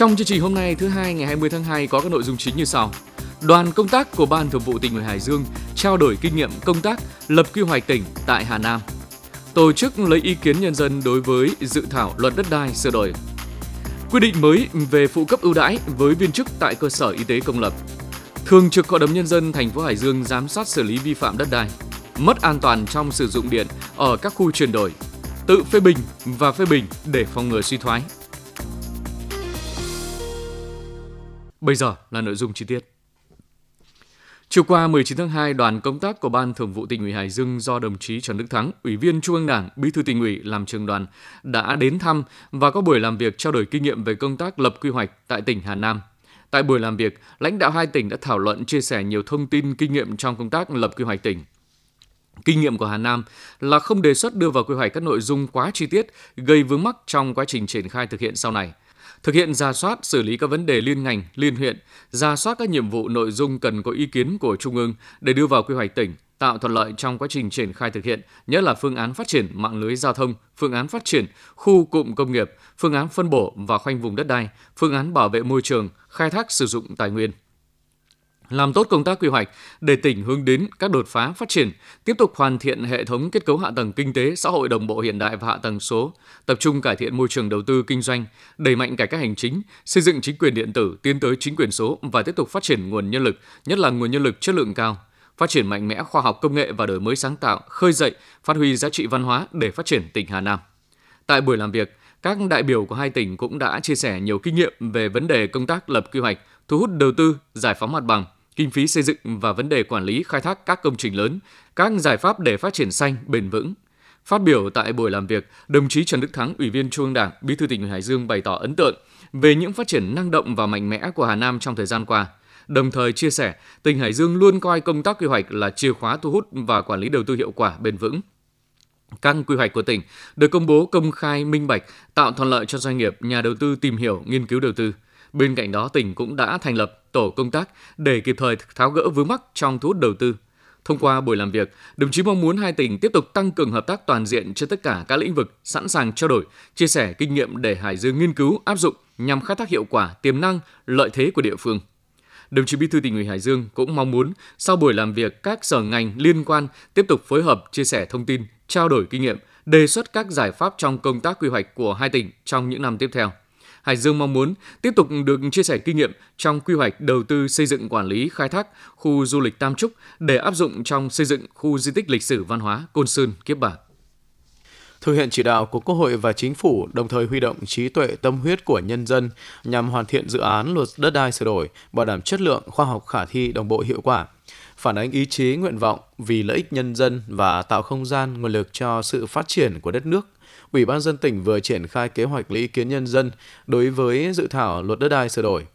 Trong chương trình hôm nay thứ hai ngày 20 tháng 2 có các nội dung chính như sau. Đoàn công tác của Ban Thường vụ tỉnh ủy Hải Dương trao đổi kinh nghiệm công tác lập quy hoạch tỉnh tại Hà Nam. Tổ chức lấy ý kiến nhân dân đối với dự thảo luật đất đai sửa đổi. Quy định mới về phụ cấp ưu đãi với viên chức tại cơ sở y tế công lập. Thường trực Hội đồng nhân dân thành phố Hải Dương giám sát xử lý vi phạm đất đai, mất an toàn trong sử dụng điện ở các khu chuyển đổi, tự phê bình và phê bình để phòng ngừa suy thoái. Bây giờ là nội dung chi tiết. Chiều qua 19 tháng 2, đoàn công tác của Ban Thường vụ tỉnh ủy Hải Dương do đồng chí Trần Đức Thắng, Ủy viên Trung ương Đảng, Bí thư tỉnh ủy làm trường đoàn đã đến thăm và có buổi làm việc trao đổi kinh nghiệm về công tác lập quy hoạch tại tỉnh Hà Nam. Tại buổi làm việc, lãnh đạo hai tỉnh đã thảo luận chia sẻ nhiều thông tin kinh nghiệm trong công tác lập quy hoạch tỉnh. Kinh nghiệm của Hà Nam là không đề xuất đưa vào quy hoạch các nội dung quá chi tiết gây vướng mắc trong quá trình triển khai thực hiện sau này – thực hiện ra soát xử lý các vấn đề liên ngành, liên huyện, ra soát các nhiệm vụ nội dung cần có ý kiến của Trung ương để đưa vào quy hoạch tỉnh, tạo thuận lợi trong quá trình triển khai thực hiện, nhất là phương án phát triển mạng lưới giao thông, phương án phát triển khu cụm công nghiệp, phương án phân bổ và khoanh vùng đất đai, phương án bảo vệ môi trường, khai thác sử dụng tài nguyên làm tốt công tác quy hoạch để tỉnh hướng đến các đột phá phát triển, tiếp tục hoàn thiện hệ thống kết cấu hạ tầng kinh tế xã hội đồng bộ hiện đại và hạ tầng số, tập trung cải thiện môi trường đầu tư kinh doanh, đẩy mạnh cải cách hành chính, xây dựng chính quyền điện tử tiến tới chính quyền số và tiếp tục phát triển nguồn nhân lực, nhất là nguồn nhân lực chất lượng cao, phát triển mạnh mẽ khoa học công nghệ và đổi mới sáng tạo, khơi dậy, phát huy giá trị văn hóa để phát triển tỉnh Hà Nam. Tại buổi làm việc, các đại biểu của hai tỉnh cũng đã chia sẻ nhiều kinh nghiệm về vấn đề công tác lập quy hoạch, thu hút đầu tư, giải phóng mặt bằng, kinh phí xây dựng và vấn đề quản lý khai thác các công trình lớn, các giải pháp để phát triển xanh, bền vững. Phát biểu tại buổi làm việc, đồng chí Trần Đức Thắng, Ủy viên Trung ương Đảng, Bí thư tỉnh Hải Dương bày tỏ ấn tượng về những phát triển năng động và mạnh mẽ của Hà Nam trong thời gian qua. Đồng thời chia sẻ, tỉnh Hải Dương luôn coi công tác quy hoạch là chìa khóa thu hút và quản lý đầu tư hiệu quả bền vững. Các quy hoạch của tỉnh được công bố công khai minh bạch, tạo thuận lợi cho doanh nghiệp, nhà đầu tư tìm hiểu, nghiên cứu đầu tư. Bên cạnh đó, tỉnh cũng đã thành lập tổ công tác để kịp thời tháo gỡ vướng mắc trong thu hút đầu tư. Thông qua buổi làm việc, đồng chí mong muốn hai tỉnh tiếp tục tăng cường hợp tác toàn diện trên tất cả các lĩnh vực, sẵn sàng trao đổi, chia sẻ kinh nghiệm để Hải Dương nghiên cứu, áp dụng nhằm khai thác hiệu quả tiềm năng, lợi thế của địa phương. Đồng chí Bí thư tỉnh ủy Hải Dương cũng mong muốn sau buổi làm việc các sở ngành liên quan tiếp tục phối hợp chia sẻ thông tin, trao đổi kinh nghiệm, đề xuất các giải pháp trong công tác quy hoạch của hai tỉnh trong những năm tiếp theo. Hải Dương mong muốn tiếp tục được chia sẻ kinh nghiệm trong quy hoạch đầu tư xây dựng quản lý khai thác khu du lịch Tam Trúc để áp dụng trong xây dựng khu di tích lịch sử văn hóa Côn Sơn Kiếp Bạc. Thực hiện chỉ đạo của Quốc hội và Chính phủ, đồng thời huy động trí tuệ tâm huyết của nhân dân nhằm hoàn thiện dự án luật đất đai sửa đổi, bảo đảm chất lượng, khoa học khả thi, đồng bộ hiệu quả, phản ánh ý chí nguyện vọng vì lợi ích nhân dân và tạo không gian nguồn lực cho sự phát triển của đất nước – Ủy ban dân tỉnh vừa triển khai kế hoạch lấy ý kiến nhân dân đối với dự thảo luật đất đai sửa đổi.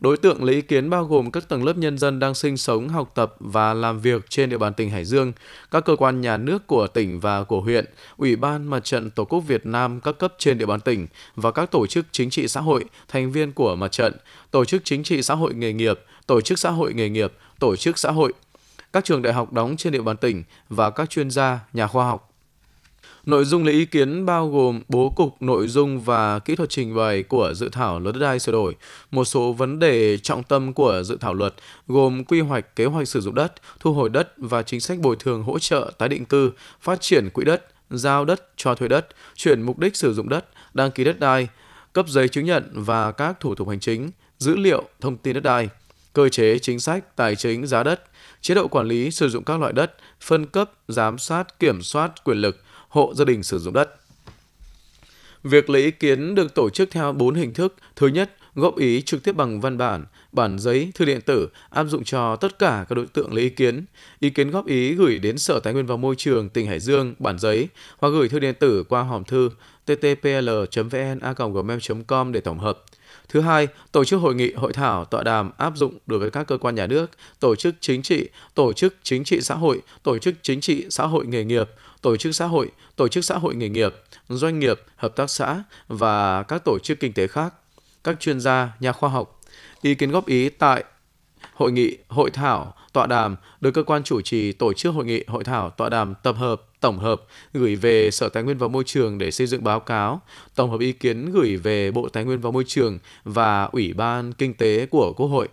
Đối tượng lấy ý kiến bao gồm các tầng lớp nhân dân đang sinh sống, học tập và làm việc trên địa bàn tỉnh Hải Dương, các cơ quan nhà nước của tỉnh và của huyện, Ủy ban Mặt trận Tổ quốc Việt Nam các cấp trên địa bàn tỉnh và các tổ chức chính trị xã hội, thành viên của mặt trận, tổ chức chính trị xã hội nghề nghiệp, tổ chức xã hội nghề nghiệp, tổ chức xã hội, các trường đại học đóng trên địa bàn tỉnh và các chuyên gia, nhà khoa học Nội dung lấy ý kiến bao gồm bố cục nội dung và kỹ thuật trình bày của dự thảo luật đất đai sửa đổi, một số vấn đề trọng tâm của dự thảo luật gồm quy hoạch kế hoạch sử dụng đất, thu hồi đất và chính sách bồi thường hỗ trợ tái định cư, phát triển quỹ đất, giao đất cho thuê đất, chuyển mục đích sử dụng đất, đăng ký đất đai, cấp giấy chứng nhận và các thủ tục hành chính, dữ liệu, thông tin đất đai, cơ chế chính sách tài chính giá đất, chế độ quản lý sử dụng các loại đất, phân cấp, giám sát, kiểm soát quyền lực, hộ gia đình sử dụng đất. Việc lấy ý kiến được tổ chức theo 4 hình thức. Thứ nhất, góp ý trực tiếp bằng văn bản, bản giấy, thư điện tử áp dụng cho tất cả các đối tượng lấy ý kiến. Ý kiến góp ý gửi đến Sở Tài nguyên và Môi trường tỉnh Hải Dương bản giấy hoặc gửi thư điện tử qua hòm thư ttpl.vn@gmail.com để tổng hợp. Thứ hai, tổ chức hội nghị, hội thảo, tọa đàm áp dụng đối với các cơ quan nhà nước, tổ chức chính trị, tổ chức chính trị xã hội, tổ chức chính trị xã hội nghề nghiệp, tổ chức xã hội, tổ chức xã hội nghề nghiệp, doanh nghiệp, hợp tác xã và các tổ chức kinh tế khác, các chuyên gia, nhà khoa học. Ý kiến góp ý tại hội nghị, hội thảo, tọa đàm được cơ quan chủ trì tổ chức hội nghị, hội thảo, tọa đàm tập hợp tổng hợp gửi về Sở Tài nguyên và Môi trường để xây dựng báo cáo, tổng hợp ý kiến gửi về Bộ Tài nguyên và Môi trường và Ủy ban Kinh tế của Quốc hội.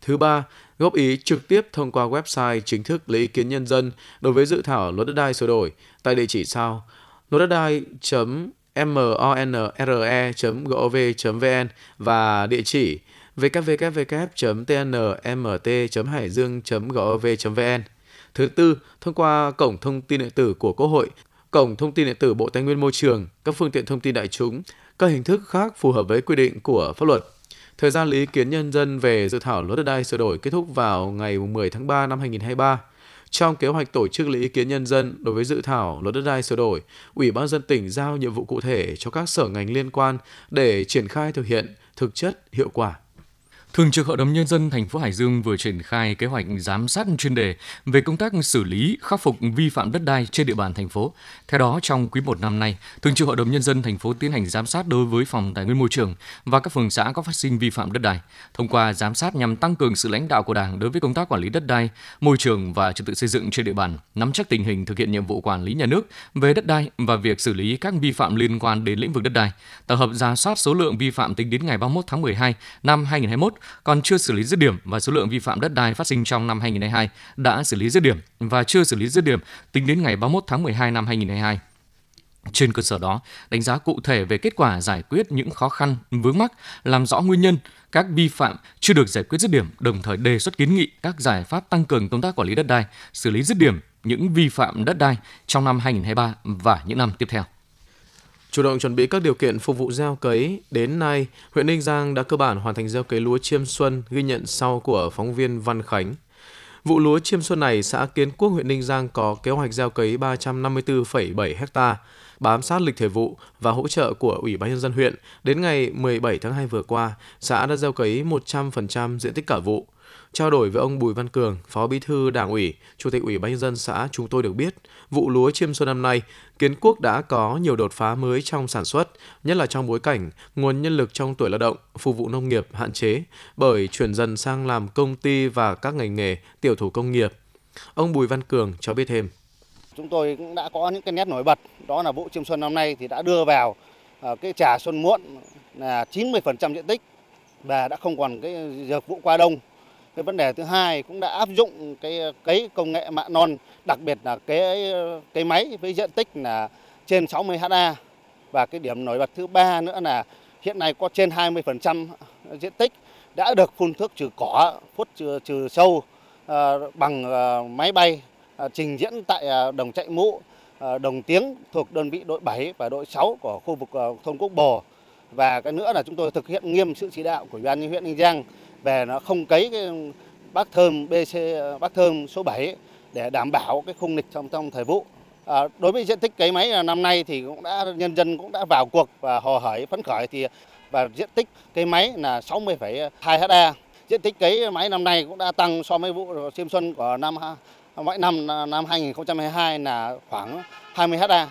Thứ ba, góp ý trực tiếp thông qua website chính thức lấy ý kiến nhân dân đối với dự thảo luật đất đai sửa đổi tại địa chỉ sau luật đất đai monre.gov.vn và địa chỉ www.tnmt.hải dương.gov.vn. Thứ tư, thông qua cổng thông tin điện tử của Quốc hội, cổng thông tin điện tử Bộ Tài nguyên Môi trường, các phương tiện thông tin đại chúng, các hình thức khác phù hợp với quy định của pháp luật. Thời gian lấy ý kiến nhân dân về dự thảo luật đất đai sửa đổi kết thúc vào ngày 10 tháng 3 năm 2023. Trong kế hoạch tổ chức lấy ý kiến nhân dân đối với dự thảo luật đất đai sửa đổi, Ủy ban dân tỉnh giao nhiệm vụ cụ thể cho các sở ngành liên quan để triển khai thực hiện thực chất hiệu quả. Thường trực Hội đồng Nhân dân thành phố Hải Dương vừa triển khai kế hoạch giám sát chuyên đề về công tác xử lý, khắc phục vi phạm đất đai trên địa bàn thành phố. Theo đó, trong quý 1 năm nay, Thường trực Hội đồng Nhân dân thành phố tiến hành giám sát đối với phòng tài nguyên môi trường và các phường xã có phát sinh vi phạm đất đai. Thông qua giám sát nhằm tăng cường sự lãnh đạo của Đảng đối với công tác quản lý đất đai, môi trường và trật tự xây dựng trên địa bàn, nắm chắc tình hình thực hiện nhiệm vụ quản lý nhà nước về đất đai và việc xử lý các vi phạm liên quan đến lĩnh vực đất đai. Tổng hợp ra soát số lượng vi phạm tính đến ngày 31 tháng 12 năm 2021 còn chưa xử lý dứt điểm và số lượng vi phạm đất đai phát sinh trong năm 2022 đã xử lý dứt điểm và chưa xử lý dứt điểm tính đến ngày 31 tháng 12 năm 2022. Trên cơ sở đó, đánh giá cụ thể về kết quả giải quyết những khó khăn, vướng mắc, làm rõ nguyên nhân các vi phạm chưa được giải quyết dứt điểm, đồng thời đề xuất kiến nghị các giải pháp tăng cường công tác quản lý đất đai, xử lý dứt điểm những vi phạm đất đai trong năm 2023 và những năm tiếp theo. Chủ động chuẩn bị các điều kiện phục vụ gieo cấy, đến nay, huyện Ninh Giang đã cơ bản hoàn thành gieo cấy lúa chiêm xuân ghi nhận sau của phóng viên Văn Khánh. Vụ lúa chiêm xuân này, xã Kiến Quốc, huyện Ninh Giang có kế hoạch gieo cấy 354,7 ha, bám sát lịch thời vụ và hỗ trợ của Ủy ban nhân dân huyện. Đến ngày 17 tháng 2 vừa qua, xã đã gieo cấy 100% diện tích cả vụ. Trao đổi với ông Bùi Văn Cường, Phó Bí thư Đảng ủy, Chủ tịch Ủy ban nhân dân xã, chúng tôi được biết, vụ lúa chiêm xuân năm nay, Kiến Quốc đã có nhiều đột phá mới trong sản xuất, nhất là trong bối cảnh nguồn nhân lực trong tuổi lao động phục vụ nông nghiệp hạn chế bởi chuyển dần sang làm công ty và các ngành nghề tiểu thủ công nghiệp. Ông Bùi Văn Cường cho biết thêm. Chúng tôi cũng đã có những cái nét nổi bật, đó là vụ chiêm xuân năm nay thì đã đưa vào à, cái trà xuân muộn là 90% diện tích và đã không còn cái dược vụ qua đông cái vấn đề thứ hai cũng đã áp dụng cái cấy công nghệ mạ non, đặc biệt là cái cái máy với diện tích là trên 60 ha. Và cái điểm nổi bật thứ ba nữa là hiện nay có trên 20% diện tích đã được phun thuốc trừ cỏ, phun trừ, trừ sâu uh, bằng uh, máy bay uh, trình diễn tại uh, đồng chạy mũ, uh, đồng tiếng thuộc đơn vị đội 7 và đội 6 của khu vực uh, thôn Quốc Bồ. Và cái nữa là chúng tôi thực hiện nghiêm sự chỉ đạo của Ủy ban nhân huyện Ninh Giang về nó không cấy cái bác thơm BC bác thơm số 7 để đảm bảo cái khung lịch trong trong thời vụ. À, đối với diện tích cấy máy năm nay thì cũng đã nhân dân cũng đã vào cuộc và hò hởi phấn khởi thì và diện tích cây máy là 60,2 ha. Diện tích cấy máy năm nay cũng đã tăng so với vụ xiêm xuân của năm mỗi năm năm 2022 là khoảng 20 ha.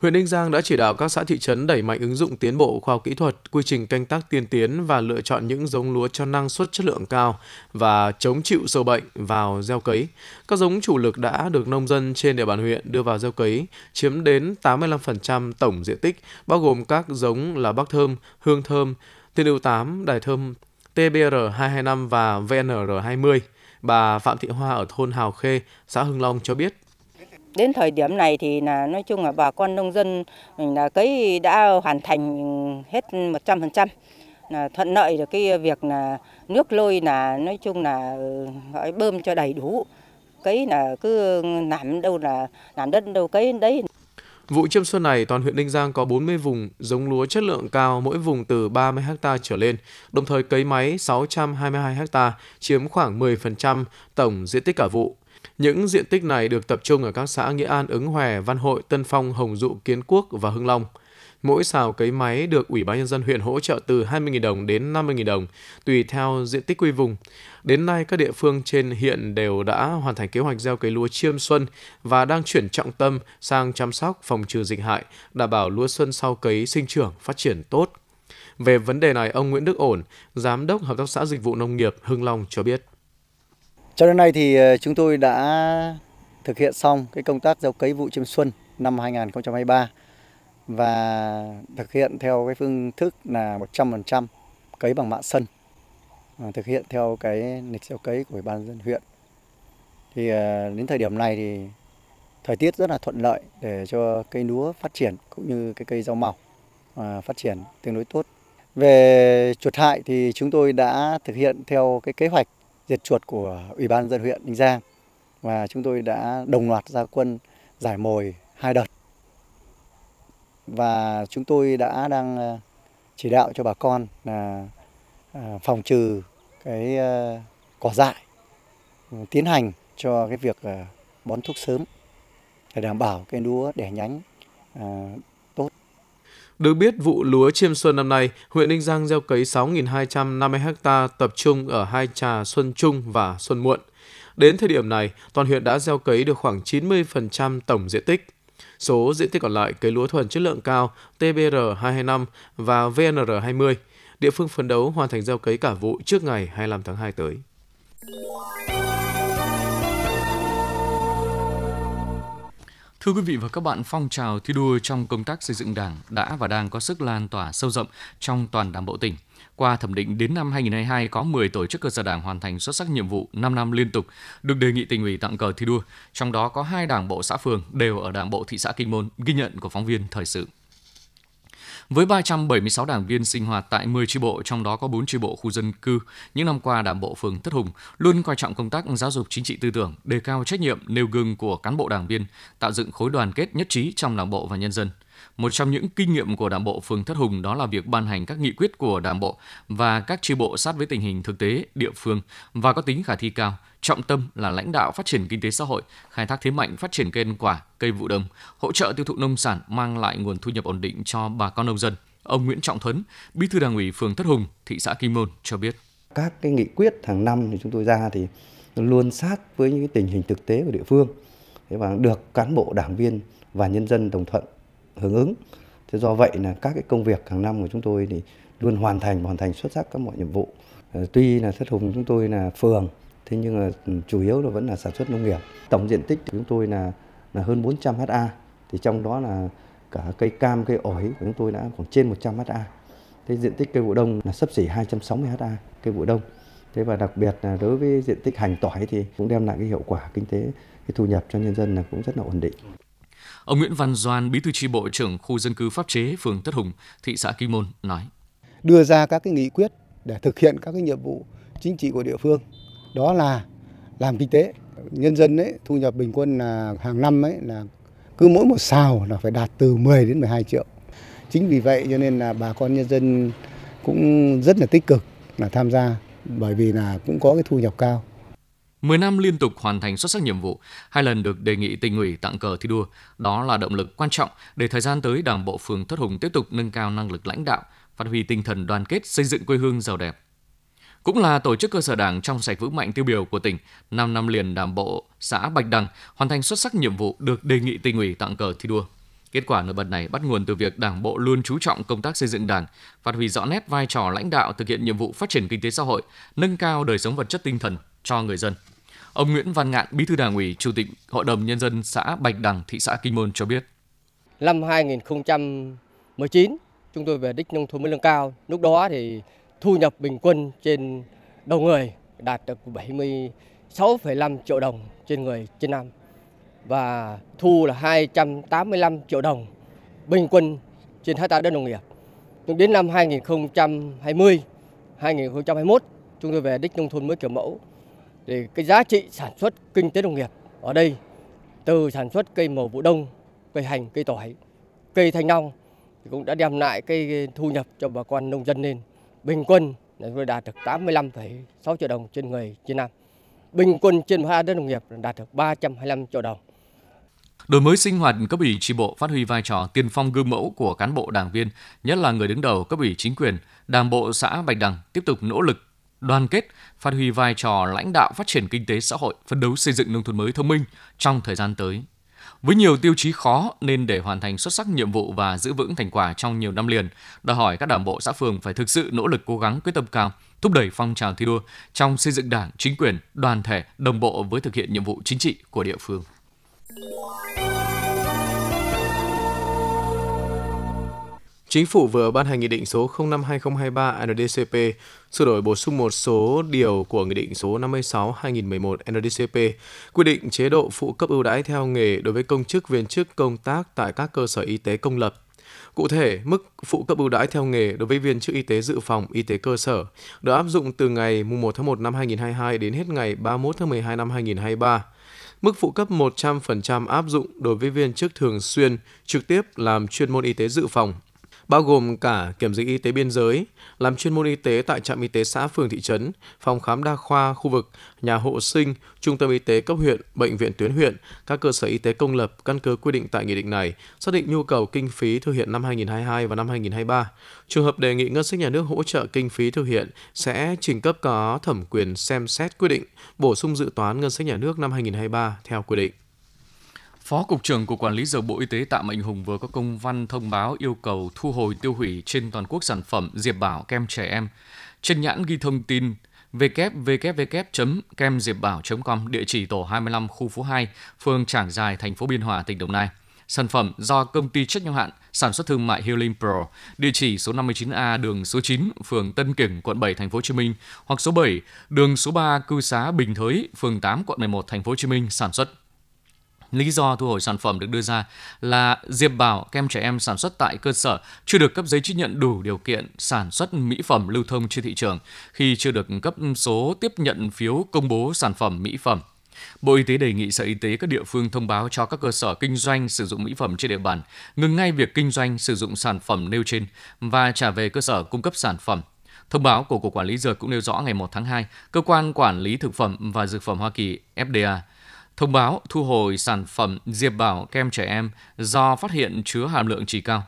Huyện Ninh Giang đã chỉ đạo các xã thị trấn đẩy mạnh ứng dụng tiến bộ khoa học kỹ thuật, quy trình canh tác tiên tiến và lựa chọn những giống lúa cho năng suất chất lượng cao và chống chịu sâu bệnh vào gieo cấy. Các giống chủ lực đã được nông dân trên địa bàn huyện đưa vào gieo cấy, chiếm đến 85% tổng diện tích, bao gồm các giống là bắc thơm, hương thơm, tiên ưu 8, đài thơm TBR225 và VNR20. Bà Phạm Thị Hoa ở thôn Hào Khê, xã Hưng Long cho biết Đến thời điểm này thì là nói chung là bà con nông dân mình là cấy đã hoàn thành hết 100%. Là thuận lợi được cái việc là nước lôi là nói chung là ừ, gọi bơm cho đầy đủ. Cấy là cứ làm đâu là làm đất đâu cấy đấy. Vụ chiêm xuân này, toàn huyện Ninh Giang có 40 vùng giống lúa chất lượng cao, mỗi vùng từ 30 ha trở lên, đồng thời cấy máy 622 ha, chiếm khoảng 10% tổng diện tích cả vụ. Những diện tích này được tập trung ở các xã Nghĩa An, Ứng Hòe, Văn Hội, Tân Phong, Hồng Dụ, Kiến Quốc và Hưng Long. Mỗi xào cấy máy được Ủy ban nhân dân huyện hỗ trợ từ 20.000 đồng đến 50.000 đồng, tùy theo diện tích quy vùng. Đến nay, các địa phương trên hiện đều đã hoàn thành kế hoạch gieo cấy lúa chiêm xuân và đang chuyển trọng tâm sang chăm sóc phòng trừ dịch hại, đảm bảo lúa xuân sau cấy sinh trưởng phát triển tốt. Về vấn đề này, ông Nguyễn Đức Ổn, Giám đốc Hợp tác xã Dịch vụ Nông nghiệp Hưng Long cho biết. Cho đến nay thì ờ, chúng tôi đã thực hiện xong cái công tác gieo cấy vụ chiêm xuân năm 2023 và thực hiện theo cái phương thức là 100% cấy bằng mạ sân ờ, thực hiện theo cái lịch gieo cấy của ủy ban dân huyện. Thì ờ, đến thời điểm này thì thời tiết rất là thuận lợi để cho cây lúa phát triển cũng như cái cây rau màu phát triển tương đối tốt. Về chuột hại thì chúng tôi đã thực hiện theo cái kế hoạch diệt chuột của ủy ban dân huyện Ninh Giang và chúng tôi đã đồng loạt ra quân giải mồi hai đợt và chúng tôi đã đang ờ, chỉ đạo cho bà con là ờ, phòng trừ cái ờ, cỏ dại ừ, tiến hành cho cái việc bón thuốc sớm để đảm bảo cây lúa đẻ nhánh. Được biết, vụ lúa chiêm xuân năm nay, huyện Ninh Giang gieo cấy 6.250 ha tập trung ở hai trà Xuân Trung và Xuân Muộn. Đến thời điểm này, toàn huyện đã gieo cấy được khoảng 90% tổng diện tích. Số diện tích còn lại cấy lúa thuần chất lượng cao TBR225 và VNR20 địa phương phấn đấu hoàn thành gieo cấy cả vụ trước ngày 25 tháng 2 tới. Thưa quý vị và các bạn, phong trào thi đua trong công tác xây dựng Đảng đã và đang có sức lan tỏa sâu rộng trong toàn Đảng bộ tỉnh. Qua thẩm định đến năm 2022 có 10 tổ chức cơ sở Đảng hoàn thành xuất sắc nhiệm vụ 5 năm liên tục được đề nghị tỉnh ủy tặng cờ thi đua, trong đó có hai Đảng bộ xã phường đều ở Đảng bộ thị xã Kinh Môn, ghi nhận của phóng viên thời sự. Với 376 đảng viên sinh hoạt tại 10 chi bộ, trong đó có 4 chi bộ khu dân cư, những năm qua Đảng bộ phường Thất Hùng luôn coi trọng công tác giáo dục chính trị tư tưởng, đề cao trách nhiệm, nêu gương của cán bộ đảng viên, tạo dựng khối đoàn kết nhất trí trong Đảng bộ và nhân dân. Một trong những kinh nghiệm của Đảng bộ phường Thất Hùng đó là việc ban hành các nghị quyết của Đảng bộ và các chi bộ sát với tình hình thực tế địa phương và có tính khả thi cao, trọng tâm là lãnh đạo phát triển kinh tế xã hội, khai thác thế mạnh phát triển cây ăn quả, cây vụ đông, hỗ trợ tiêu thụ nông sản mang lại nguồn thu nhập ổn định cho bà con nông dân. Ông Nguyễn Trọng Thuấn, Bí thư Đảng ủy phường Thất Hùng, thị xã Kim Môn cho biết. Các cái nghị quyết hàng năm thì chúng tôi ra thì luôn sát với những cái tình hình thực tế của địa phương và được cán bộ đảng viên và nhân dân đồng thuận hưởng ứng. Thế do vậy là các cái công việc hàng năm của chúng tôi thì luôn hoàn thành hoàn thành xuất sắc các mọi nhiệm vụ. Ờ, tuy là Thất Hùng chúng tôi là phường thế nhưng là ừ, chủ yếu là vẫn là sản xuất nông nghiệp. Tổng diện tích của chúng tôi là là hơn 400 ha, thì trong đó là cả cây cam, cây ổi của chúng tôi đã khoảng trên 100 ha. Thế diện tích cây vụ đông là sấp xỉ 260 ha cây vụ đông. Thế và đặc biệt là đối với diện tích hành tỏi thì cũng đem lại cái hiệu quả kinh tế, cái thu nhập cho nhân dân là cũng rất là ổn định. Ông Nguyễn Văn Doan, Bí thư tri bộ trưởng khu dân cư pháp chế phường Tất Hùng, thị xã Kim Môn nói: Đưa ra các cái nghị quyết để thực hiện các cái nhiệm vụ chính trị của địa phương. Đó là làm kinh tế. Nhân dân ấy thu nhập bình quân là hàng năm ấy là cứ mỗi một xào là phải đạt từ 10 đến 12 triệu. Chính vì vậy cho nên là bà con nhân dân cũng rất là tích cực là tham gia bởi vì là cũng có cái thu nhập cao. 10 năm liên tục hoàn thành xuất sắc nhiệm vụ, hai lần được đề nghị tỉnh ủy tặng cờ thi đua, đó là động lực quan trọng để thời gian tới Đảng bộ phường Thất Hùng tiếp tục nâng cao năng lực lãnh đạo, phát huy tinh thần đoàn kết xây dựng quê hương giàu đẹp cũng là tổ chức cơ sở đảng trong sạch vững mạnh tiêu biểu của tỉnh. 5 năm liền đảng bộ xã Bạch Đằng hoàn thành xuất sắc nhiệm vụ được đề nghị tỉnh ủy tặng cờ thi đua. Kết quả nổi bật này bắt nguồn từ việc Đảng bộ luôn chú trọng công tác xây dựng Đảng, phát huy rõ nét vai trò lãnh đạo thực hiện nhiệm vụ phát triển kinh tế xã hội, nâng cao đời sống vật chất tinh thần cho người dân. Ông Nguyễn Văn Ngạn, Bí thư Đảng ủy, Chủ tịch Hội đồng nhân dân xã Bạch Đằng, thị xã Kinh Môn cho biết. Năm 2019, chúng tôi về đích nông thôn mới nâng cao. Lúc đó thì thu nhập bình quân trên đầu người đạt được 76,5 triệu đồng trên người trên năm và thu là 285 triệu đồng bình quân trên hectare đất nông nghiệp. Nhưng đến năm 2020, 2021 chúng tôi về đích nông thôn mới kiểu mẫu thì cái giá trị sản xuất kinh tế nông nghiệp ở đây từ sản xuất cây màu vụ đông, cây hành, cây tỏi, cây thanh long thì cũng đã đem lại cái thu nhập cho bà con nông dân lên bình quân là tôi đạt được 85,6 triệu đồng trên người trên năm. Bình quân trên một đất nông nghiệp đạt được 325 triệu đồng. Đổi mới sinh hoạt cấp ủy tri bộ phát huy vai trò tiên phong gương mẫu của cán bộ đảng viên, nhất là người đứng đầu cấp ủy chính quyền, đảng bộ xã Bạch Đằng tiếp tục nỗ lực đoàn kết, phát huy vai trò lãnh đạo phát triển kinh tế xã hội, phấn đấu xây dựng nông thôn mới thông minh trong thời gian tới. Với nhiều tiêu chí khó nên để hoàn thành xuất sắc nhiệm vụ và giữ vững thành quả trong nhiều năm liền, đòi hỏi các đảng bộ xã phường phải thực sự nỗ lực cố gắng quyết tâm cao, thúc đẩy phong trào thi đua trong xây dựng đảng, chính quyền, đoàn thể đồng bộ với thực hiện nhiệm vụ chính trị của địa phương. Chính phủ vừa ban hành Nghị định số 05-2023 NDCP sửa đổi bổ sung một số điều của Nghị định số 56-2011 NDCP quy định chế độ phụ cấp ưu đãi theo nghề đối với công chức viên chức công tác tại các cơ sở y tế công lập. Cụ thể, mức phụ cấp ưu đãi theo nghề đối với viên chức y tế dự phòng, y tế cơ sở được áp dụng từ ngày 1 tháng 1 năm 2022 đến hết ngày 31 tháng 12 năm 2023. Mức phụ cấp 100% áp dụng đối với viên chức thường xuyên trực tiếp làm chuyên môn y tế dự phòng, bao gồm cả kiểm dịch y tế biên giới, làm chuyên môn y tế tại trạm y tế xã phường thị trấn, phòng khám đa khoa khu vực, nhà hộ sinh, trung tâm y tế cấp huyện, bệnh viện tuyến huyện, các cơ sở y tế công lập căn cứ quy định tại nghị định này, xác định nhu cầu kinh phí thực hiện năm 2022 và năm 2023. Trường hợp đề nghị ngân sách nhà nước hỗ trợ kinh phí thực hiện sẽ trình cấp có thẩm quyền xem xét quyết định bổ sung dự toán ngân sách nhà nước năm 2023 theo quy định. Phó Cục trưởng Cục Quản lý Dược Bộ Y tế Tạ Mạnh Hùng vừa có công văn thông báo yêu cầu thu hồi tiêu hủy trên toàn quốc sản phẩm Diệp Bảo kem trẻ em. Trên nhãn ghi thông tin www.kemdiệp.bảo.com địa chỉ tổ 25 khu phố 2, phường Trảng Giài, thành phố Biên Hòa, tỉnh Đồng Nai. Sản phẩm do công ty trách nhiệm hạn sản xuất thương mại Healing Pro, địa chỉ số 59A đường số 9, phường Tân Kiểng, quận 7, thành phố Hồ Chí Minh hoặc số 7, đường số 3, cư xá Bình Thới, phường 8, quận 11, thành phố Hồ Chí Minh sản xuất. Lý do thu hồi sản phẩm được đưa ra là Diệp Bảo kem trẻ em sản xuất tại cơ sở chưa được cấp giấy chứng nhận đủ điều kiện sản xuất mỹ phẩm lưu thông trên thị trường khi chưa được cấp số tiếp nhận phiếu công bố sản phẩm mỹ phẩm. Bộ Y tế đề nghị Sở Y tế các địa phương thông báo cho các cơ sở kinh doanh sử dụng mỹ phẩm trên địa bàn ngừng ngay việc kinh doanh sử dụng sản phẩm nêu trên và trả về cơ sở cung cấp sản phẩm. Thông báo của Cục Quản lý Dược cũng nêu rõ ngày 1 tháng 2, Cơ quan Quản lý Thực phẩm và Dược phẩm Hoa Kỳ FDA thông báo thu hồi sản phẩm Diệp Bảo kem trẻ em do phát hiện chứa hàm lượng chỉ cao.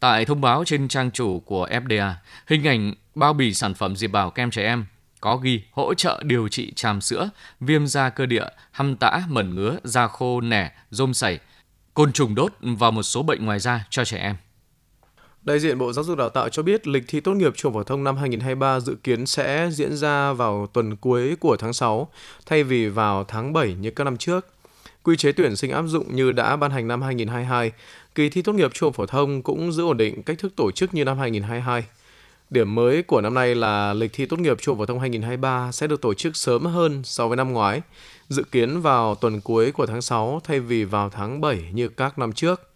Tại thông báo trên trang chủ của FDA, hình ảnh bao bì sản phẩm Diệp Bảo kem trẻ em có ghi hỗ trợ điều trị tràm sữa, viêm da cơ địa, hăm tã, mẩn ngứa, da khô, nẻ, rôm sảy, côn trùng đốt và một số bệnh ngoài da cho trẻ em. Đại diện Bộ Giáo dục Đào tạo cho biết lịch thi tốt nghiệp trung phổ thông năm 2023 dự kiến sẽ diễn ra vào tuần cuối của tháng 6 thay vì vào tháng 7 như các năm trước. Quy chế tuyển sinh áp dụng như đã ban hành năm 2022, kỳ thi tốt nghiệp trung phổ thông cũng giữ ổn định cách thức tổ chức như năm 2022. Điểm mới của năm nay là lịch thi tốt nghiệp trung phổ thông 2023 sẽ được tổ chức sớm hơn so với năm ngoái, dự kiến vào tuần cuối của tháng 6 thay vì vào tháng 7 như các năm trước.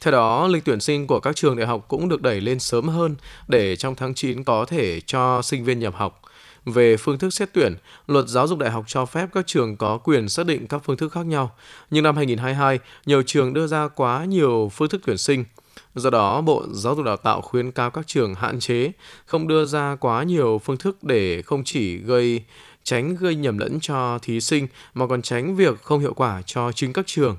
Theo đó, lịch tuyển sinh của các trường đại học cũng được đẩy lên sớm hơn để trong tháng 9 có thể cho sinh viên nhập học. Về phương thức xét tuyển, luật giáo dục đại học cho phép các trường có quyền xác định các phương thức khác nhau. Nhưng năm 2022, nhiều trường đưa ra quá nhiều phương thức tuyển sinh. Do đó, Bộ Giáo dục Đào tạo khuyến cáo các trường hạn chế, không đưa ra quá nhiều phương thức để không chỉ gây tránh gây nhầm lẫn cho thí sinh mà còn tránh việc không hiệu quả cho chính các trường.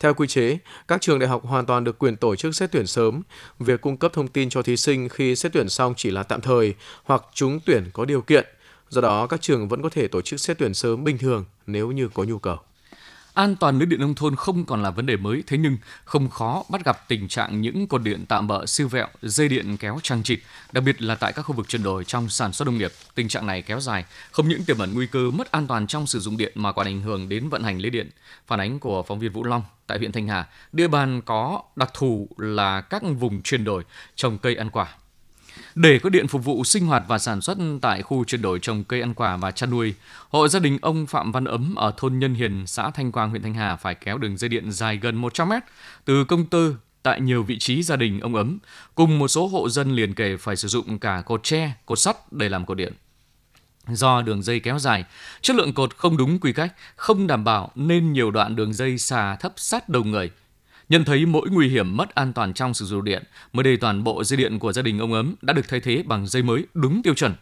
Theo quy chế, các trường đại học hoàn toàn được quyền tổ chức xét tuyển sớm. Việc cung cấp thông tin cho thí sinh khi xét tuyển xong chỉ là tạm thời hoặc trúng tuyển có điều kiện. Do đó, các trường vẫn có thể tổ chức xét tuyển sớm bình thường nếu như có nhu cầu. An toàn lưới điện nông thôn không còn là vấn đề mới, thế nhưng không khó bắt gặp tình trạng những cột điện tạm bỡ siêu vẹo, dây điện kéo trăng trịt, đặc biệt là tại các khu vực chuyển đổi trong sản xuất nông nghiệp. Tình trạng này kéo dài, không những tiềm ẩn nguy cơ mất an toàn trong sử dụng điện mà còn ảnh hưởng đến vận hành lưới điện. Phản ánh của phóng viên Vũ Long tại huyện Thanh Hà, địa bàn có đặc thù là các vùng chuyển đổi trồng cây ăn quả. Để có điện phục vụ sinh hoạt và sản xuất tại khu chuyển đổi trồng cây ăn quả và chăn nuôi, hộ gia đình ông Phạm Văn Ấm ở thôn Nhân Hiền, xã Thanh Quang, huyện Thanh Hà phải kéo đường dây điện dài gần 100 mét từ công tơ tại nhiều vị trí gia đình ông Ấm, cùng một số hộ dân liền kề phải sử dụng cả cột tre, cột sắt để làm cột điện. Do đường dây kéo dài, chất lượng cột không đúng quy cách, không đảm bảo nên nhiều đoạn đường dây xà thấp sát đầu người, Nhận thấy mỗi nguy hiểm mất an toàn trong sử dụng điện, mới đây toàn bộ dây điện của gia đình ông Ấm đã được thay thế bằng dây mới đúng tiêu chuẩn.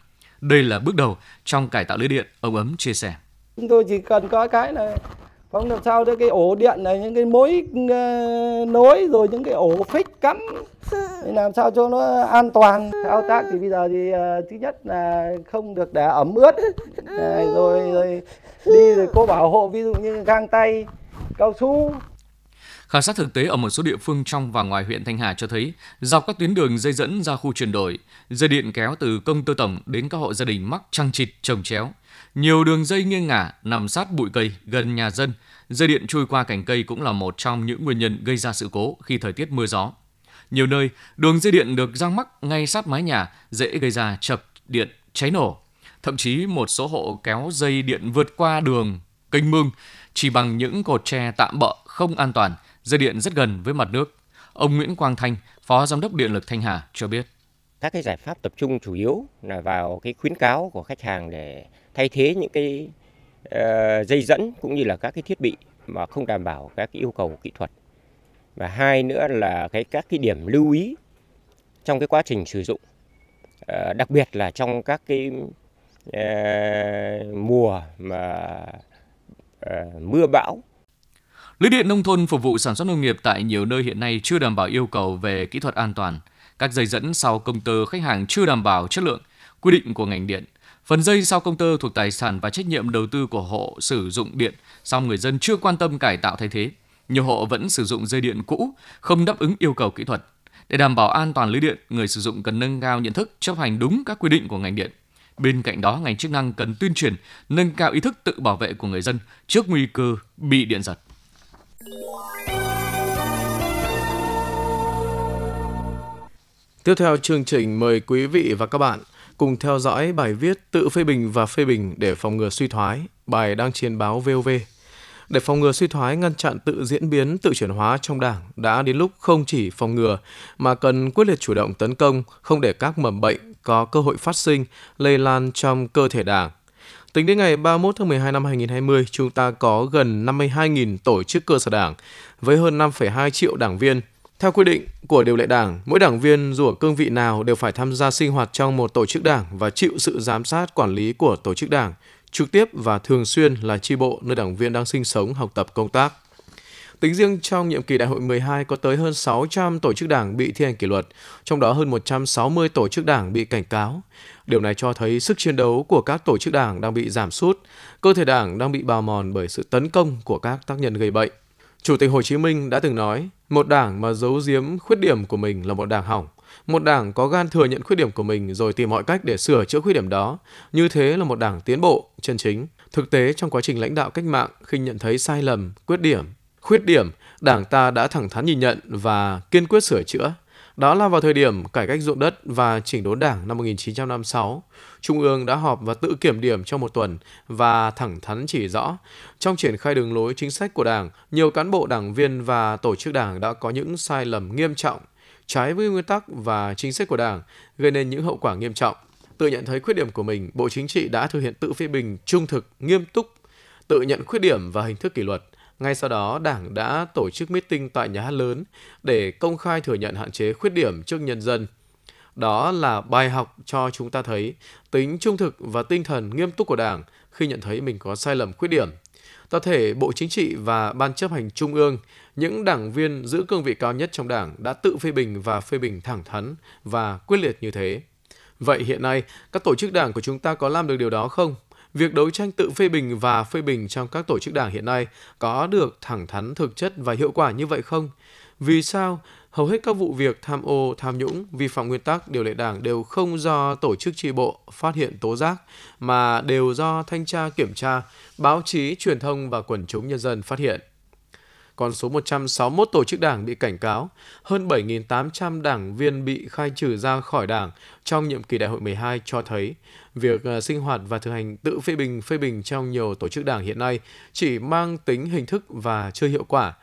Đây là bước đầu trong cải tạo lưới điện, ông Ấm chia sẻ. Chúng tôi chỉ cần có cái là không làm sao để cái ổ điện này những cái mối ờ, nối rồi những cái ổ phích cắm để làm sao cho nó an toàn thao tác thì bây giờ thì uh, thứ nhất là không được để ẩm ướt rồi, rồi đi rồi có bảo hộ ví dụ như găng tay cao su Khảo sát thực tế ở một số địa phương trong và ngoài huyện Thanh Hà cho thấy, dọc các tuyến đường dây dẫn ra khu chuyển đổi, dây điện kéo từ công tơ tổng đến các hộ gia đình mắc trăng trịt trồng chéo. Nhiều đường dây nghiêng ngả nằm sát bụi cây gần nhà dân, dây điện chui qua cành cây cũng là một trong những nguyên nhân gây ra sự cố khi thời tiết mưa gió. Nhiều nơi, đường dây điện được răng mắc ngay sát mái nhà, dễ gây ra chập điện, cháy nổ. Thậm chí một số hộ kéo dây điện vượt qua đường, kênh mương chỉ bằng những cột tre tạm bỡ không an toàn, dây điện rất gần với mặt nước. Ông Nguyễn Quang Thanh, Phó Giám đốc Điện lực Thanh Hà cho biết. Các cái giải pháp tập trung chủ yếu là vào cái khuyến cáo của khách hàng để thay thế những cái uh, dây dẫn cũng như là các cái thiết bị mà không đảm bảo các cái yêu cầu kỹ thuật. Và hai nữa là cái các cái điểm lưu ý trong cái quá trình sử dụng. Uh, đặc biệt là trong các cái uh, mùa mà uh, mưa bão Lưới điện nông thôn phục vụ sản xuất nông nghiệp tại nhiều nơi hiện nay chưa đảm bảo yêu cầu về kỹ thuật an toàn. Các dây dẫn sau công tơ khách hàng chưa đảm bảo chất lượng, quy định của ngành điện. Phần dây sau công tơ thuộc tài sản và trách nhiệm đầu tư của hộ sử dụng điện, song người dân chưa quan tâm cải tạo thay thế. Nhiều hộ vẫn sử dụng dây điện cũ, không đáp ứng yêu cầu kỹ thuật. Để đảm bảo an toàn lưới điện, người sử dụng cần nâng cao nhận thức, chấp hành đúng các quy định của ngành điện. Bên cạnh đó, ngành chức năng cần tuyên truyền, nâng cao ý thức tự bảo vệ của người dân trước nguy cơ bị điện giật. Tiếp theo chương trình mời quý vị và các bạn cùng theo dõi bài viết tự phê bình và phê bình để phòng ngừa suy thoái, bài đăng trên báo VOV. Để phòng ngừa suy thoái ngăn chặn tự diễn biến, tự chuyển hóa trong Đảng đã đến lúc không chỉ phòng ngừa mà cần quyết liệt chủ động tấn công, không để các mầm bệnh có cơ hội phát sinh, lây lan trong cơ thể Đảng. Tính đến ngày 31 tháng 12 năm 2020, chúng ta có gần 52.000 tổ chức cơ sở đảng với hơn 5,2 triệu đảng viên. Theo quy định của điều lệ đảng, mỗi đảng viên dù ở cương vị nào đều phải tham gia sinh hoạt trong một tổ chức đảng và chịu sự giám sát quản lý của tổ chức đảng, trực tiếp và thường xuyên là chi bộ nơi đảng viên đang sinh sống, học tập, công tác. Tính riêng trong nhiệm kỳ đại hội 12 có tới hơn 600 tổ chức đảng bị thi hành kỷ luật, trong đó hơn 160 tổ chức đảng bị cảnh cáo. Điều này cho thấy sức chiến đấu của các tổ chức đảng đang bị giảm sút, cơ thể đảng đang bị bào mòn bởi sự tấn công của các tác nhân gây bệnh. Chủ tịch Hồ Chí Minh đã từng nói, một đảng mà giấu giếm khuyết điểm của mình là một đảng hỏng. Một đảng có gan thừa nhận khuyết điểm của mình rồi tìm mọi cách để sửa chữa khuyết điểm đó. Như thế là một đảng tiến bộ, chân chính. Thực tế trong quá trình lãnh đạo cách mạng, khi nhận thấy sai lầm, khuyết điểm, khuyết điểm, đảng ta đã thẳng thắn nhìn nhận và kiên quyết sửa chữa. Đó là vào thời điểm cải cách ruộng đất và chỉnh đốn đảng năm 1956. Trung ương đã họp và tự kiểm điểm trong một tuần và thẳng thắn chỉ rõ, trong triển khai đường lối chính sách của đảng, nhiều cán bộ đảng viên và tổ chức đảng đã có những sai lầm nghiêm trọng, trái với nguyên tắc và chính sách của đảng, gây nên những hậu quả nghiêm trọng. Tự nhận thấy khuyết điểm của mình, Bộ Chính trị đã thực hiện tự phê bình trung thực, nghiêm túc, tự nhận khuyết điểm và hình thức kỷ luật – ngay sau đó, Đảng đã tổ chức meeting tại nhà hát lớn để công khai thừa nhận hạn chế khuyết điểm trước nhân dân. Đó là bài học cho chúng ta thấy tính trung thực và tinh thần nghiêm túc của Đảng khi nhận thấy mình có sai lầm khuyết điểm. Tập thể Bộ Chính trị và Ban chấp hành Trung ương, những đảng viên giữ cương vị cao nhất trong Đảng đã tự phê bình và phê bình thẳng thắn và quyết liệt như thế. Vậy hiện nay, các tổ chức đảng của chúng ta có làm được điều đó không? Việc đấu tranh tự phê bình và phê bình trong các tổ chức đảng hiện nay có được thẳng thắn thực chất và hiệu quả như vậy không? Vì sao hầu hết các vụ việc tham ô, tham nhũng, vi phạm nguyên tắc điều lệ đảng đều không do tổ chức tri bộ phát hiện tố giác mà đều do thanh tra kiểm tra, báo chí, truyền thông và quần chúng nhân dân phát hiện con số 161 tổ chức đảng bị cảnh cáo, hơn 7.800 đảng viên bị khai trừ ra khỏi đảng trong nhiệm kỳ đại hội 12 cho thấy việc ờ, sinh hoạt và thực hành tự phê bình phê bình trong nhiều tổ chức đảng hiện nay chỉ mang tính hình thức và chưa hiệu quả.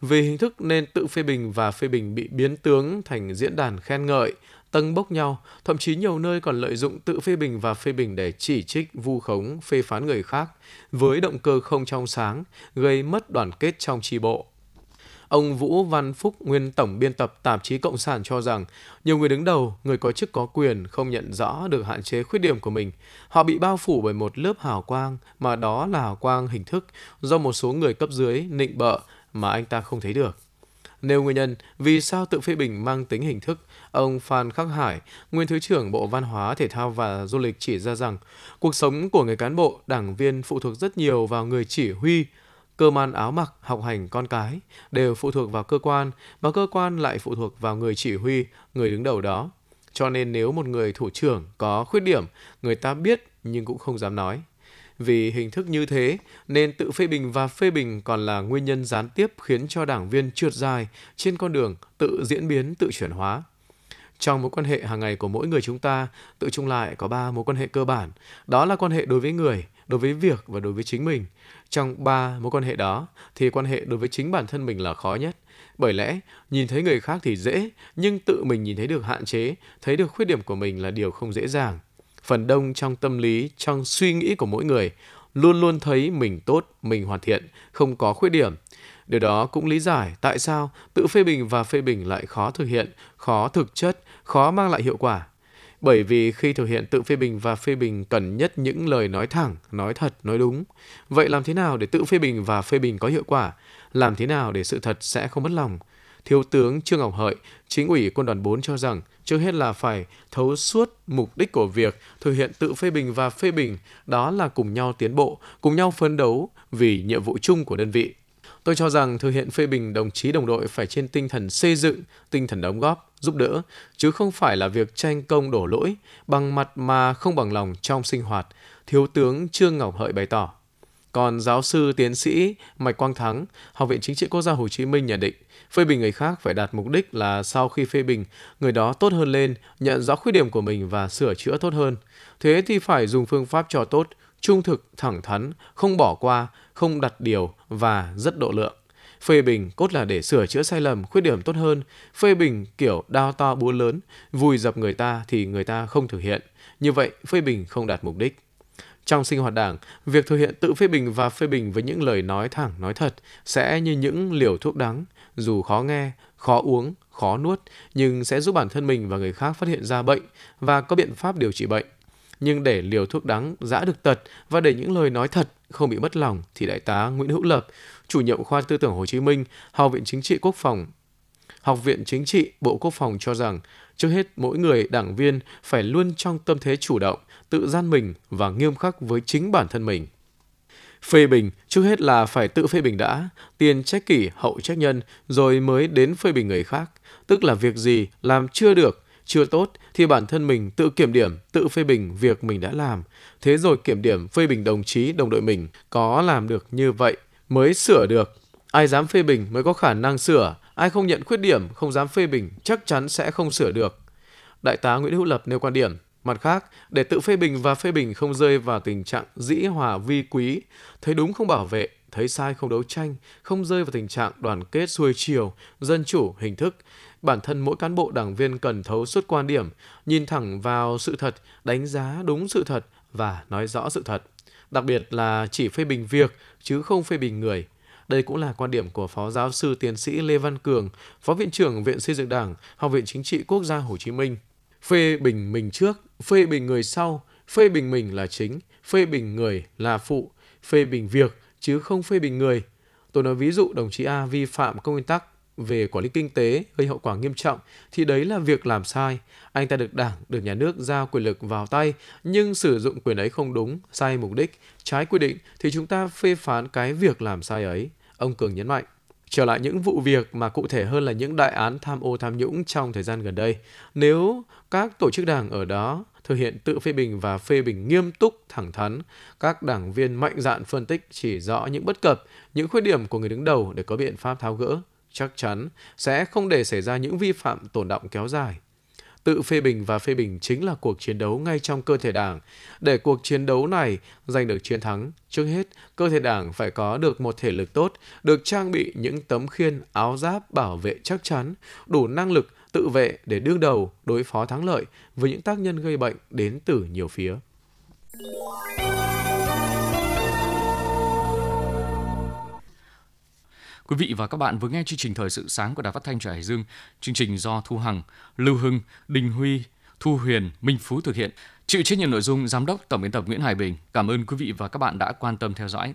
Vì hình thức nên tự phê bình và phê bình bị biến tướng thành diễn đàn khen ngợi, tâng bốc nhau, thậm chí nhiều nơi còn lợi dụng tự phê bình và phê bình để chỉ trích, vu khống, phê phán người khác, với động cơ không trong sáng, gây mất đoàn kết trong tri bộ. Ông Vũ Văn Phúc, nguyên tổng biên tập tạp chí Cộng sản cho rằng, nhiều người đứng đầu, người có chức có quyền không nhận rõ được hạn chế khuyết điểm của mình. Họ bị bao phủ bởi một lớp hào quang, mà đó là hào quang hình thức do một số người cấp dưới nịnh bợ mà anh ta không thấy được. Nêu nguyên nhân vì sao tự phê bình mang tính hình thức, ông Phan Khắc Hải, nguyên Thứ trưởng Bộ Văn hóa, Thể thao và Du lịch chỉ ra rằng cuộc sống của người cán bộ, đảng viên phụ thuộc rất nhiều vào người chỉ huy, cơm ăn áo mặc, học hành con cái đều phụ thuộc vào cơ quan, mà cơ quan lại phụ thuộc vào người chỉ huy, người đứng đầu đó. Cho nên nếu một người thủ trưởng có khuyết điểm, người ta biết nhưng cũng không dám nói. Vì hình thức như thế nên tự phê bình và phê bình còn là nguyên nhân gián tiếp khiến cho đảng viên trượt dài trên con đường tự diễn biến, tự chuyển hóa. Trong mối quan hệ hàng ngày của mỗi người chúng ta, tự chung lại có ba mối quan hệ cơ bản. Đó là quan hệ đối với người, đối với việc và đối với chính mình. Trong ba mối quan hệ đó thì quan hệ đối với chính bản thân mình là khó nhất. Bởi lẽ, nhìn thấy người khác thì dễ, nhưng tự mình nhìn thấy được hạn chế, thấy được khuyết điểm của mình là điều không dễ dàng. Phần đông trong tâm lý, trong suy nghĩ của mỗi người, luôn luôn thấy mình tốt, mình hoàn thiện, không có khuyết điểm. Điều đó cũng lý giải tại sao tự phê bình và phê bình lại khó thực hiện, khó thực chất, khó mang lại hiệu quả. Bởi vì khi thực hiện tự phê bình và phê bình cần nhất những lời nói thẳng, nói thật, nói đúng. Vậy làm thế nào để tự phê bình và phê bình có hiệu quả? Làm thế nào để sự thật sẽ không mất lòng? Thiếu tướng Trương Ngọc Hợi, chính ủy quân đoàn 4 cho rằng trước hết là phải thấu suốt mục đích của việc thực hiện tự phê bình và phê bình, đó là cùng nhau tiến bộ, cùng nhau phấn đấu vì nhiệm vụ chung của đơn vị. Tôi cho rằng thực hiện phê bình đồng chí đồng đội phải trên tinh thần xây dựng, tinh thần đóng góp, giúp đỡ, chứ không phải là việc tranh công đổ lỗi, bằng mặt mà không bằng lòng trong sinh hoạt, Thiếu tướng Trương Ngọc Hợi bày tỏ. Còn giáo sư tiến sĩ Mạch Quang Thắng, Học viện Chính trị Quốc gia Hồ Chí Minh nhận định, phê bình người khác phải đạt mục đích là sau khi phê bình, người đó tốt hơn lên, nhận rõ khuyết điểm của mình và sửa chữa tốt hơn. Thế thì phải dùng phương pháp cho tốt, trung thực, thẳng thắn, không bỏ qua, không đặt điều và rất độ lượng. Phê bình cốt là để sửa chữa sai lầm, khuyết điểm tốt hơn. Phê bình kiểu đao to búa lớn, vùi dập người ta thì người ta không thực hiện. Như vậy, phê bình không đạt mục đích. Trong sinh hoạt đảng, việc thực hiện tự phê bình và phê bình với những lời nói thẳng, nói thật sẽ như những liều thuốc đắng, dù khó nghe, khó uống, khó nuốt, nhưng sẽ giúp bản thân mình và người khác phát hiện ra bệnh và có biện pháp điều trị bệnh. Nhưng để liều thuốc đắng giã được tật và để những lời nói thật không bị mất lòng thì đại tá Nguyễn Hữu Lập, chủ nhiệm khoa tư tưởng Hồ Chí Minh, Học viện Chính trị Quốc phòng, Học viện Chính trị Bộ Quốc phòng cho rằng trước hết mỗi người đảng viên phải luôn trong tâm thế chủ động, tự gian mình và nghiêm khắc với chính bản thân mình. Phê bình trước hết là phải tự phê bình đã, tiền trách kỷ hậu trách nhân rồi mới đến phê bình người khác, tức là việc gì làm chưa được, chưa tốt thì bản thân mình tự kiểm điểm, tự phê bình việc mình đã làm. Thế rồi kiểm điểm phê bình đồng chí, đồng đội mình có làm được như vậy mới sửa được. Ai dám phê bình mới có khả năng sửa, ai không nhận khuyết điểm, không dám phê bình chắc chắn sẽ không sửa được. Đại tá Nguyễn Hữu Lập nêu quan điểm, Mặt khác, để tự phê bình và phê bình không rơi vào tình trạng dĩ hòa vi quý, thấy đúng không bảo vệ, thấy sai không đấu tranh, không rơi vào tình trạng đoàn kết xuôi chiều, dân chủ, hình thức. Bản thân mỗi cán bộ đảng viên cần thấu suốt quan điểm, nhìn thẳng vào sự thật, đánh giá đúng sự thật và nói rõ sự thật. Đặc biệt là chỉ phê bình việc chứ không phê bình người. Đây cũng là quan điểm của Phó Giáo sư Tiến sĩ Lê Văn Cường, Phó Viện trưởng Viện Xây dựng Đảng, Học viện Chính trị Quốc gia Hồ Chí Minh. Phê bình mình trước, phê bình người sau, phê bình mình là chính, phê bình người là phụ, phê bình việc chứ không phê bình người. Tôi nói ví dụ đồng chí A vi phạm công nguyên tắc về quản lý kinh tế gây hậu quả nghiêm trọng thì đấy là việc làm sai. Anh ta được đảng, được nhà nước giao quyền lực vào tay nhưng sử dụng quyền ấy không đúng, sai mục đích, trái quy định thì chúng ta phê phán cái việc làm sai ấy. Ông Cường nhấn mạnh. Trở lại những vụ việc mà cụ thể hơn là những đại án tham ô tham nhũng trong thời gian gần đây. Nếu các tổ chức đảng ở đó thực hiện tự phê bình và phê bình nghiêm túc, thẳng thắn, các đảng viên mạnh dạn phân tích chỉ rõ những bất cập, những khuyết điểm của người đứng đầu để có biện pháp tháo gỡ, chắc chắn sẽ không để xảy ra những vi phạm tồn động kéo dài. Tự phê bình và phê bình chính là cuộc chiến đấu ngay trong cơ thể đảng. Để cuộc chiến đấu này giành được chiến thắng, trước hết, cơ thể đảng phải có được một thể lực tốt, được trang bị những tấm khiên, áo giáp bảo vệ chắc chắn, đủ năng lực tự vệ để đương đầu đối phó thắng lợi với những tác nhân gây bệnh đến từ nhiều phía. Quý vị và các bạn vừa nghe chương trình Thời sự sáng của Đài Phát thanh Trà Hải Dương. Chương trình do Thu Hằng, Lưu Hưng, Đình Huy, Thu Huyền, Minh Phú thực hiện. Chịu trách nhiệm nội dung Giám đốc Tổng biên tập Nguyễn Hải Bình. Cảm ơn quý vị và các bạn đã quan tâm theo dõi.